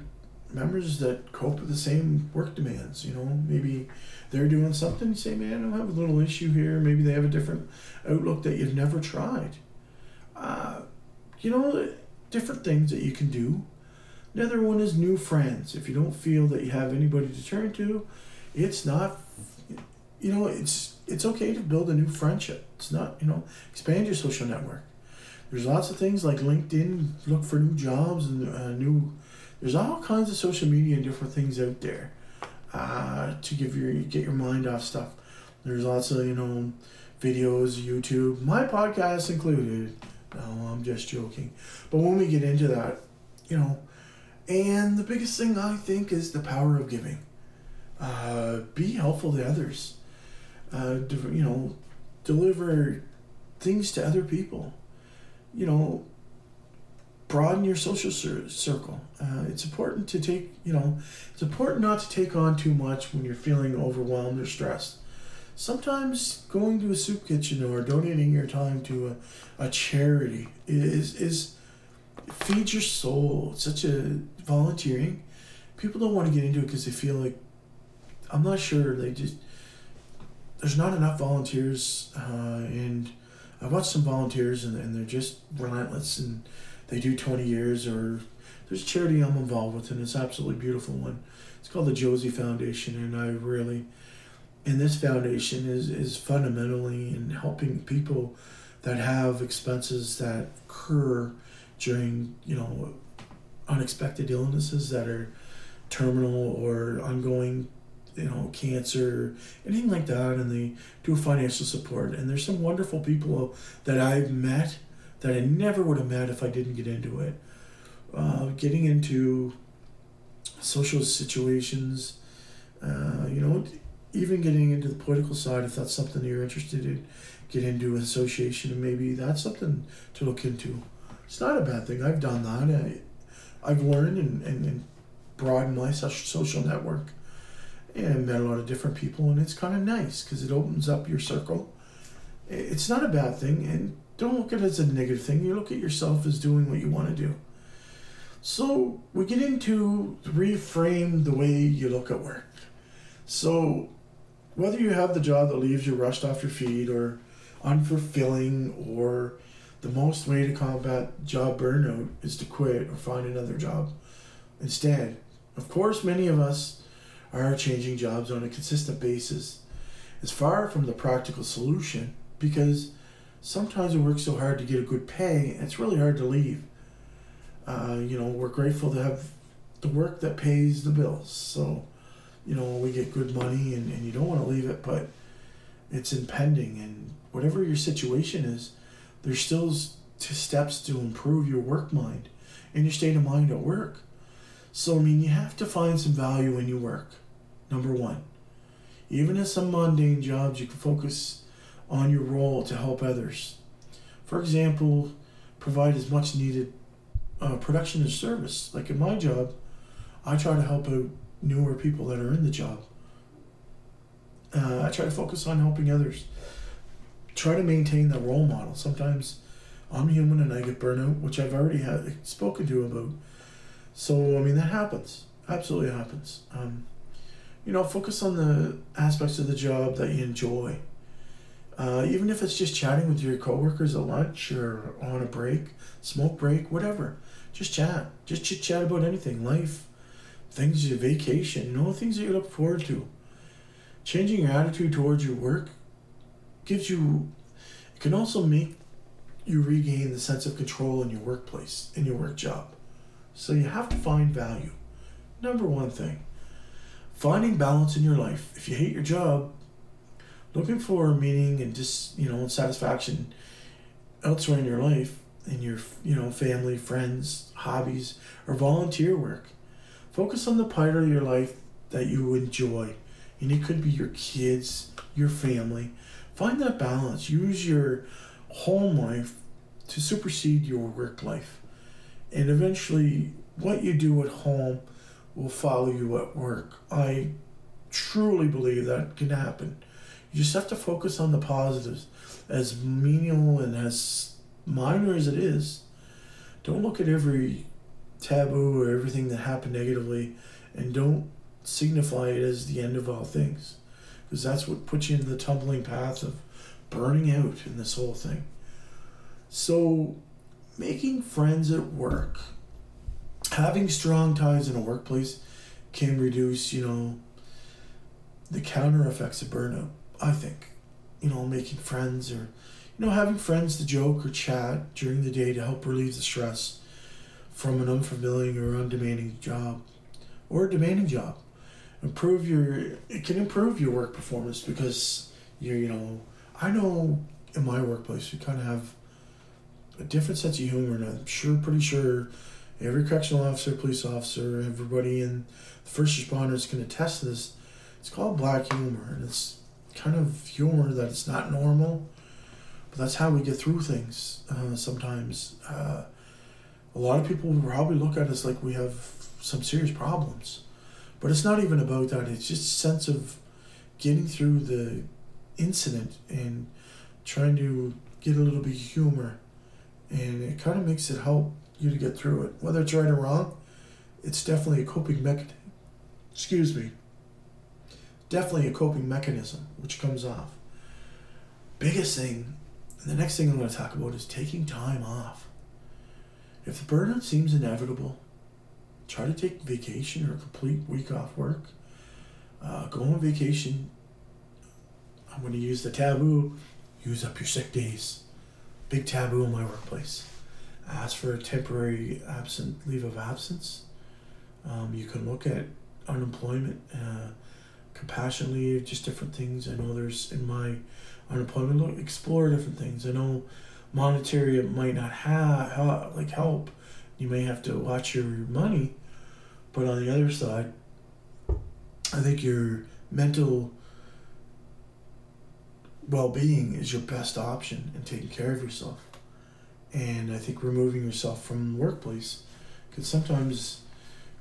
members that cope with the same work demands. You know, maybe they're doing something. You say, man, I have a little issue here. Maybe they have a different outlook that you've never tried. Uh, you know, different things that you can do. Another one is new friends. If you don't feel that you have anybody to turn to, it's not. You know, it's it's okay to build a new friendship. It's not you know expand your social network. There's lots of things like LinkedIn. Look for new jobs and uh, new there's all kinds of social media and different things out there uh, to give your get your mind off stuff. There's lots of you know videos, YouTube, my podcast included. No, I'm just joking. But when we get into that, you know, and the biggest thing I think is the power of giving. Uh, be helpful to others. Uh, you know, deliver things to other people. You know, broaden your social cir- circle. Uh, it's important to take, you know, it's important not to take on too much when you're feeling overwhelmed or stressed. Sometimes going to a soup kitchen or donating your time to a, a charity is is feeds your soul. It's such a volunteering. People don't want to get into it because they feel like I'm not sure. They just there's not enough volunteers, uh, and I watched some volunteers and, and they're just relentless and they do 20 years or there's charity I'm involved with and it's absolutely beautiful one. It's called the Josie Foundation and I really and this foundation is is fundamentally in helping people that have expenses that occur during you know unexpected illnesses that are terminal or ongoing you know cancer anything like that and they do financial support. And there's some wonderful people that i've met that i never would have met if i didn't get into it. Uh, getting into social situations uh, you know even getting into the political side if that's something you're interested in get into an association and maybe that's something to look into. It's not a bad thing. I've done that. I, i've learned and, and, and broadened my social network and met a lot of different people and it's kind of nice because it opens up your circle. It's not a bad thing and don't look at it as a negative thing. You look at yourself as doing what you want to do. So we get into reframe the way you look at work. So whether you have the job that leaves you rushed off your feet or unfulfilling or the most way to combat job burnout is to quit or find another job instead. Of course many of us are changing jobs on a consistent basis is far from the practical solution because sometimes we work so hard to get a good pay, it's really hard to leave. Uh, you know, we're grateful to have the work that pays the bills. So, you know, we get good money and, and you don't want to leave it, but it's impending. And whatever your situation is, there's still steps to improve your work mind and your state of mind at work. So, I mean, you have to find some value in your work, number one. Even in some mundane jobs, you can focus on your role to help others. For example, provide as much needed uh, production and service. Like in my job, I try to help out newer people that are in the job. Uh, I try to focus on helping others. Try to maintain the role model. Sometimes I'm human and I get burnout, which I've already had spoken to about so I mean that happens. Absolutely happens. Um, you know, focus on the aspects of the job that you enjoy. Uh, even if it's just chatting with your coworkers at lunch or on a break, smoke break, whatever. Just chat. Just chit chat about anything, life, things, your vacation, you know, things that you look forward to. Changing your attitude towards your work gives you, it can also make you regain the sense of control in your workplace, in your work job. So you have to find value. Number one thing. Finding balance in your life. If you hate your job, looking for meaning and just, you know, satisfaction elsewhere in your life, in your, you know, family, friends, hobbies, or volunteer work. Focus on the part of your life that you enjoy. And it could be your kids, your family. Find that balance. Use your home life to supersede your work life and eventually what you do at home will follow you at work. I truly believe that can happen. You just have to focus on the positives, as menial and as minor as it is. Don't look at every taboo or everything that happened negatively and don't signify it as the end of all things because that's what puts you into the tumbling path of burning out in this whole thing. So making friends at work, having strong ties in a workplace can reduce, you know, the counter effects of burnout, I think. You know, making friends or, you know, having friends to joke or chat during the day to help relieve the stress from an unfamiliar or undemanding job or a demanding job. Improve your, it can improve your work performance because you're, you know, I know in my workplace we kind of have a different sense of humor, and I'm sure, pretty sure, every correctional officer, police officer, everybody in the first responders can attest to this. It's called black humor, and it's kind of humor that it's not normal, but that's how we get through things. Uh, sometimes, uh, a lot of people probably look at us like we have some serious problems, but it's not even about that. It's just a sense of getting through the incident and trying to get a little bit of humor and it kind of makes it help you to get through it. Whether it's right or wrong, it's definitely a coping mechanism. Excuse me. Definitely a coping mechanism which comes off. Biggest thing, the next thing I'm going to talk about is taking time off. If the burnout seems inevitable, try to take vacation or a complete week off work. Uh, go on vacation. I'm going to use the taboo use up your sick days big taboo in my workplace. Ask for a temporary absent leave of absence. Um, you can look at unemployment, uh, compassion leave, just different things. I know there's in my unemployment look explore different things. I know monetary it might not have like help. You may have to watch your money, but on the other side, I think your mental well-being is your best option in taking care of yourself. And i think removing yourself from the workplace can sometimes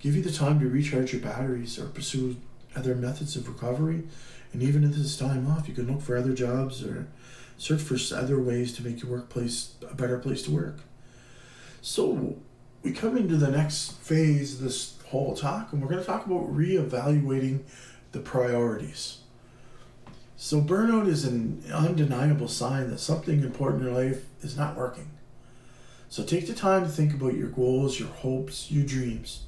give you the time to recharge your batteries or pursue other methods of recovery. And even in this time off you can look for other jobs or search for other ways to make your workplace a better place to work. So we come into the next phase of this whole talk and we're going to talk about reevaluating the priorities so, burnout is an undeniable sign that something important in your life is not working. So, take the time to think about your goals, your hopes, your dreams.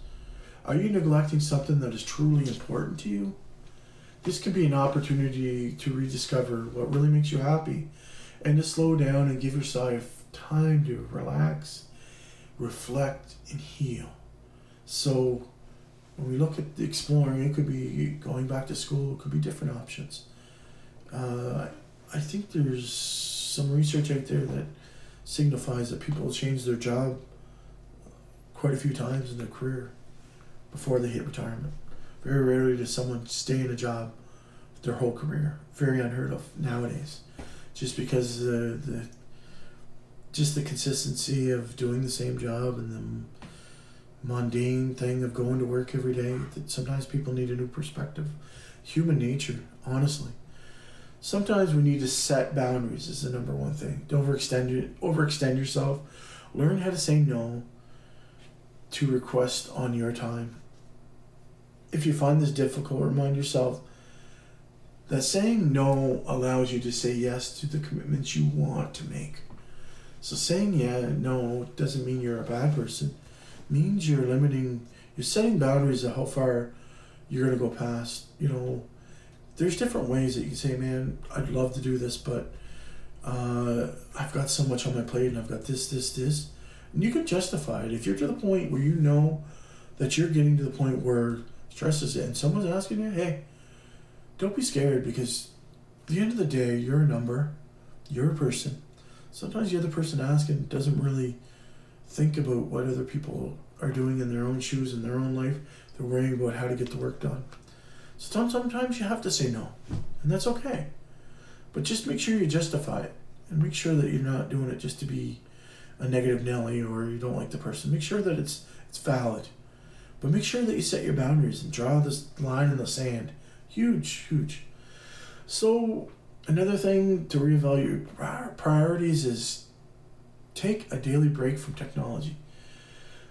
Are you neglecting something that is truly important to you? This can be an opportunity to rediscover what really makes you happy and to slow down and give yourself time to relax, reflect, and heal. So, when we look at exploring, it could be going back to school, it could be different options uh, I think there's some research out there that signifies that people change their job quite a few times in their career before they hit retirement. Very rarely does someone stay in a job their whole career. Very unheard of nowadays, just because the the just the consistency of doing the same job and the mundane thing of going to work every day. That sometimes people need a new perspective. Human nature, honestly sometimes we need to set boundaries is the number one thing. Don't overextend overextend yourself. Learn how to say no to requests on your time. If you find this difficult, remind yourself that saying no allows you to say yes to the commitments you want to make. So saying yeah, no doesn't mean you're a bad person. It means you're limiting you're setting boundaries of how far you're gonna go past, you know, there's different ways that you can say, man, I'd love to do this, but uh, I've got so much on my plate and I've got this, this, this. And you can justify it. If you're to the point where you know that you're getting to the point where stress is in, someone's asking you, hey, don't be scared because at the end of the day, you're a number, you're a person. Sometimes the other person asking doesn't really think about what other people are doing in their own shoes in their own life. They're worrying about how to get the work done. So sometimes you have to say no, and that's okay. But just make sure you justify it, and make sure that you're not doing it just to be a negative Nelly or you don't like the person. Make sure that it's it's valid, but make sure that you set your boundaries and draw this line in the sand. Huge, huge. So another thing to reevaluate priorities is take a daily break from technology.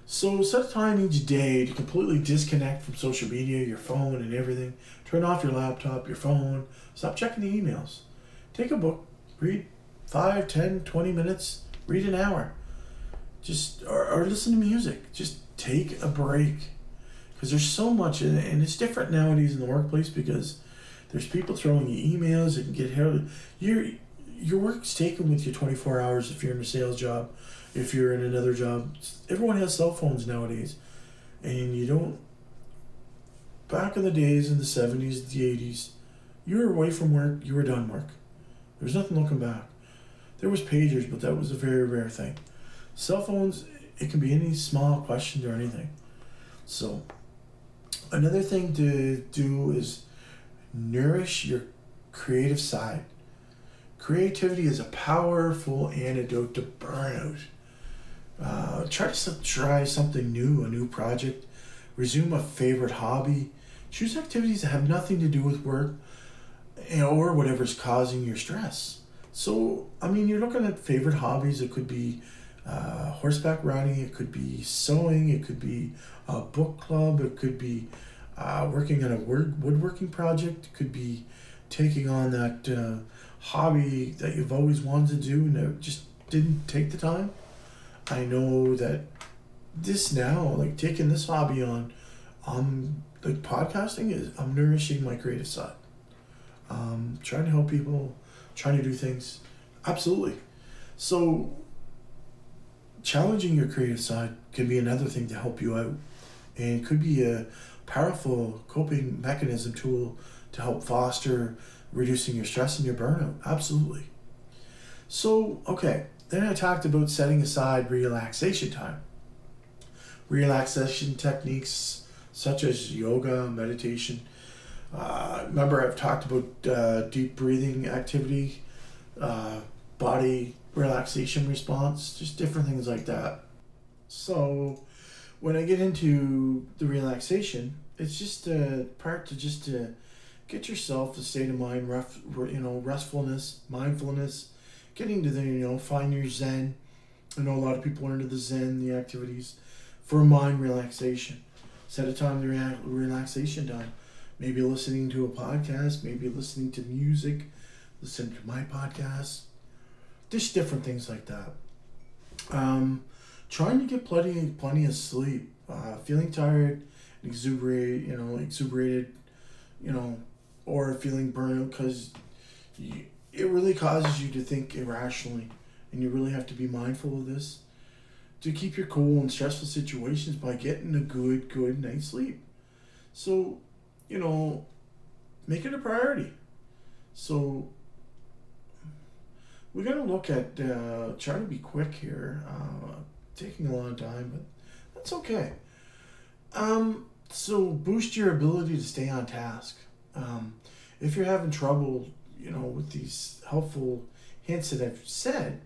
So set a time each day to completely disconnect from social media, your phone, and everything. Turn off your laptop, your phone. Stop checking the emails. Take a book, read 5, 10, 20 minutes, read an hour. Just or, or listen to music. Just take a break. Because there's so much, and it's different nowadays in the workplace because there's people throwing you emails and get held. Your your work's taken with you 24 hours if you're in a sales job if you're in another job. Everyone has cell phones nowadays, and you don't. Back in the days in the seventies, the eighties, you were away from work. You were done work. There's nothing looking back. There was pagers, but that was a very rare thing. Cell phones, it can be any small question or anything. So, another thing to do is nourish your creative side. Creativity is a powerful antidote to burnout. Uh, try to try something new, a new project. Resume a favorite hobby. Choose activities that have nothing to do with work or whatever's causing your stress. So, I mean, you're looking at favorite hobbies. It could be uh, horseback riding, it could be sewing, it could be a book club, it could be uh, working on a wood woodworking project, it could be taking on that uh, hobby that you've always wanted to do and just didn't take the time. I know that this now, like taking this hobby on, um, like podcasting is I'm nourishing my creative side. Um, trying to help people, trying to do things, absolutely. So, challenging your creative side can be another thing to help you out, and could be a powerful coping mechanism tool to help foster reducing your stress and your burnout. Absolutely. So, okay, then I talked about setting aside relaxation time. Relaxation techniques such as yoga, meditation. Uh, remember, I've talked about uh, deep breathing activity, uh, body relaxation response, just different things like that. So, when I get into the relaxation, it's just a part to just to get yourself a state of mind, ref, you know, restfulness, mindfulness, getting to the, you know, find your zen. I know a lot of people are into the zen, the activities for mind relaxation. Set a time to rea- relaxation time. Maybe listening to a podcast, maybe listening to music, listen to my podcast, just different things like that. Um, trying to get plenty, plenty of sleep. Uh, feeling tired, exuberate, you know, exuberated, you know, or feeling burnout because it really causes you to think irrationally, and you really have to be mindful of this to keep your cool in stressful situations by getting a good, good night's sleep. So, you know, make it a priority. So, we're to look at uh, trying to be quick here, uh, taking a long time, but that's okay. Um, so, boost your ability to stay on task. Um, if you're having trouble, you know, with these helpful hints that I've said,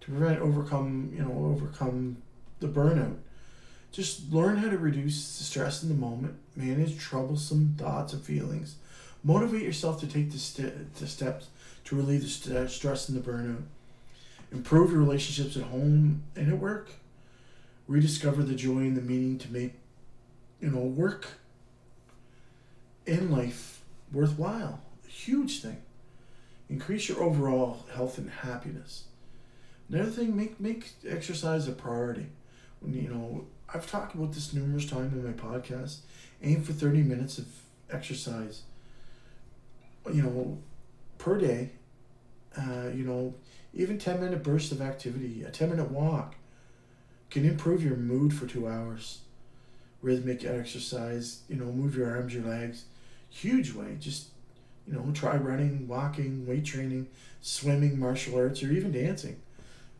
to prevent overcome you know overcome the burnout. Just learn how to reduce the stress in the moment manage troublesome thoughts and feelings motivate yourself to take the, st- the steps to relieve the st- stress and the burnout improve your relationships at home and at work rediscover the joy and the meaning to make you know work and life worthwhile. A huge thing increase your overall health and happiness Another thing, make make exercise a priority. When you know, I've talked about this numerous times in my podcast. Aim for thirty minutes of exercise. You know, per day. Uh, you know, even ten minute bursts of activity, a ten minute walk, can improve your mood for two hours. Rhythmic exercise, you know, move your arms, your legs, huge way. Just you know, try running, walking, weight training, swimming, martial arts, or even dancing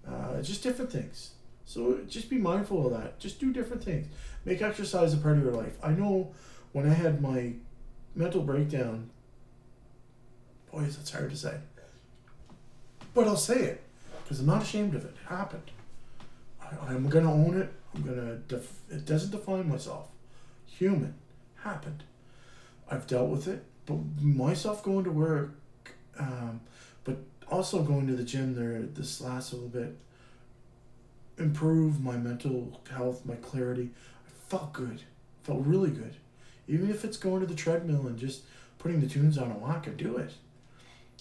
uh, just different things. So just be mindful of that. Just do different things. Make exercise a part of your life. I know when I had my mental breakdown, boys, it's hard to say. But I'll say it because I'm not ashamed of it. It happened. I, am going to own it. I'm going to, def- it doesn't define myself. Human. Happened. I've dealt with it. But myself going to work, um, but also going to the gym there this last little bit improved my mental health, my clarity. I felt good. Felt really good. Even if it's going to the treadmill and just putting the tunes on a walk, I do it.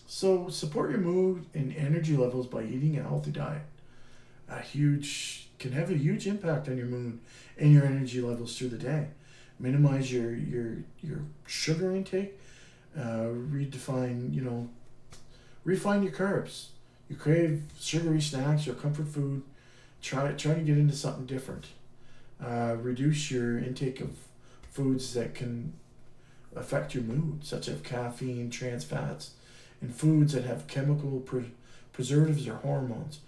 So support your mood and energy levels by eating a healthy diet. A huge can have a huge impact on your mood and your energy levels through the day. Minimize your your your sugar intake. Uh, redefine you know refine your carbs. You crave sugary snacks or comfort food. Try try to get into something different. Uh, reduce your intake of foods that can affect your mood, such as caffeine, trans fats, and foods that have chemical pre- preservatives or hormones.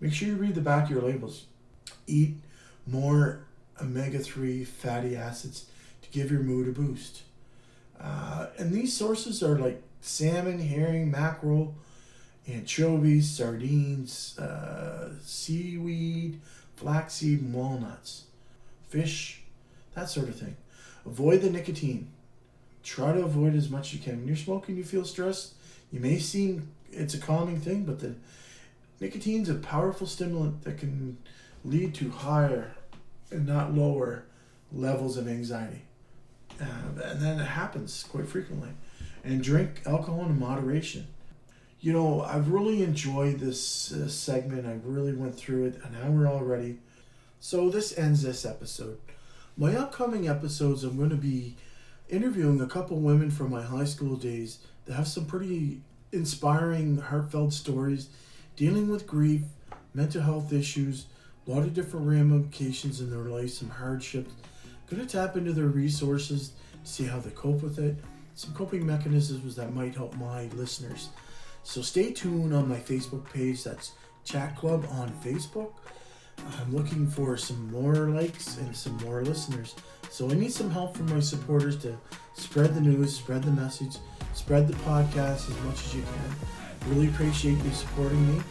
Make sure you read the back of your labels. Eat more omega 3 fatty acids to give your mood a boost. Uh, and these sources are like salmon, herring, mackerel, anchovies, sardines, uh, seaweed, flaxseed, and walnuts, fish, that sort of thing. Avoid the nicotine. Try to avoid as much as you can. When you're smoking, you feel stressed. You may seem it's a calming thing, but the nicotine's a powerful stimulant that can lead to higher and not lower levels of anxiety. Uh, and then it happens quite frequently and drink alcohol in moderation. You know, I've really enjoyed this uh, segment. I really went through it an hour already. So this ends this episode. My upcoming episodes, I'm going to be interviewing a couple women from my high school days that have some pretty inspiring, heartfelt stories dealing with grief, mental health issues, a lot of different ramifications in their life, some hardships. Going to tap into their resources, to see how they cope with it, some coping mechanisms that might help my listeners. So stay tuned on my Facebook page. That's Chat Club on Facebook. I'm looking for some more likes and some more listeners. So I need some help from my supporters to spread the news, spread the message, spread the podcast as much as you can. Really appreciate you supporting me.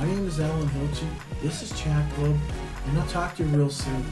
My name is Alan Hilchey. This is Chat Club, and I'll talk to you real soon.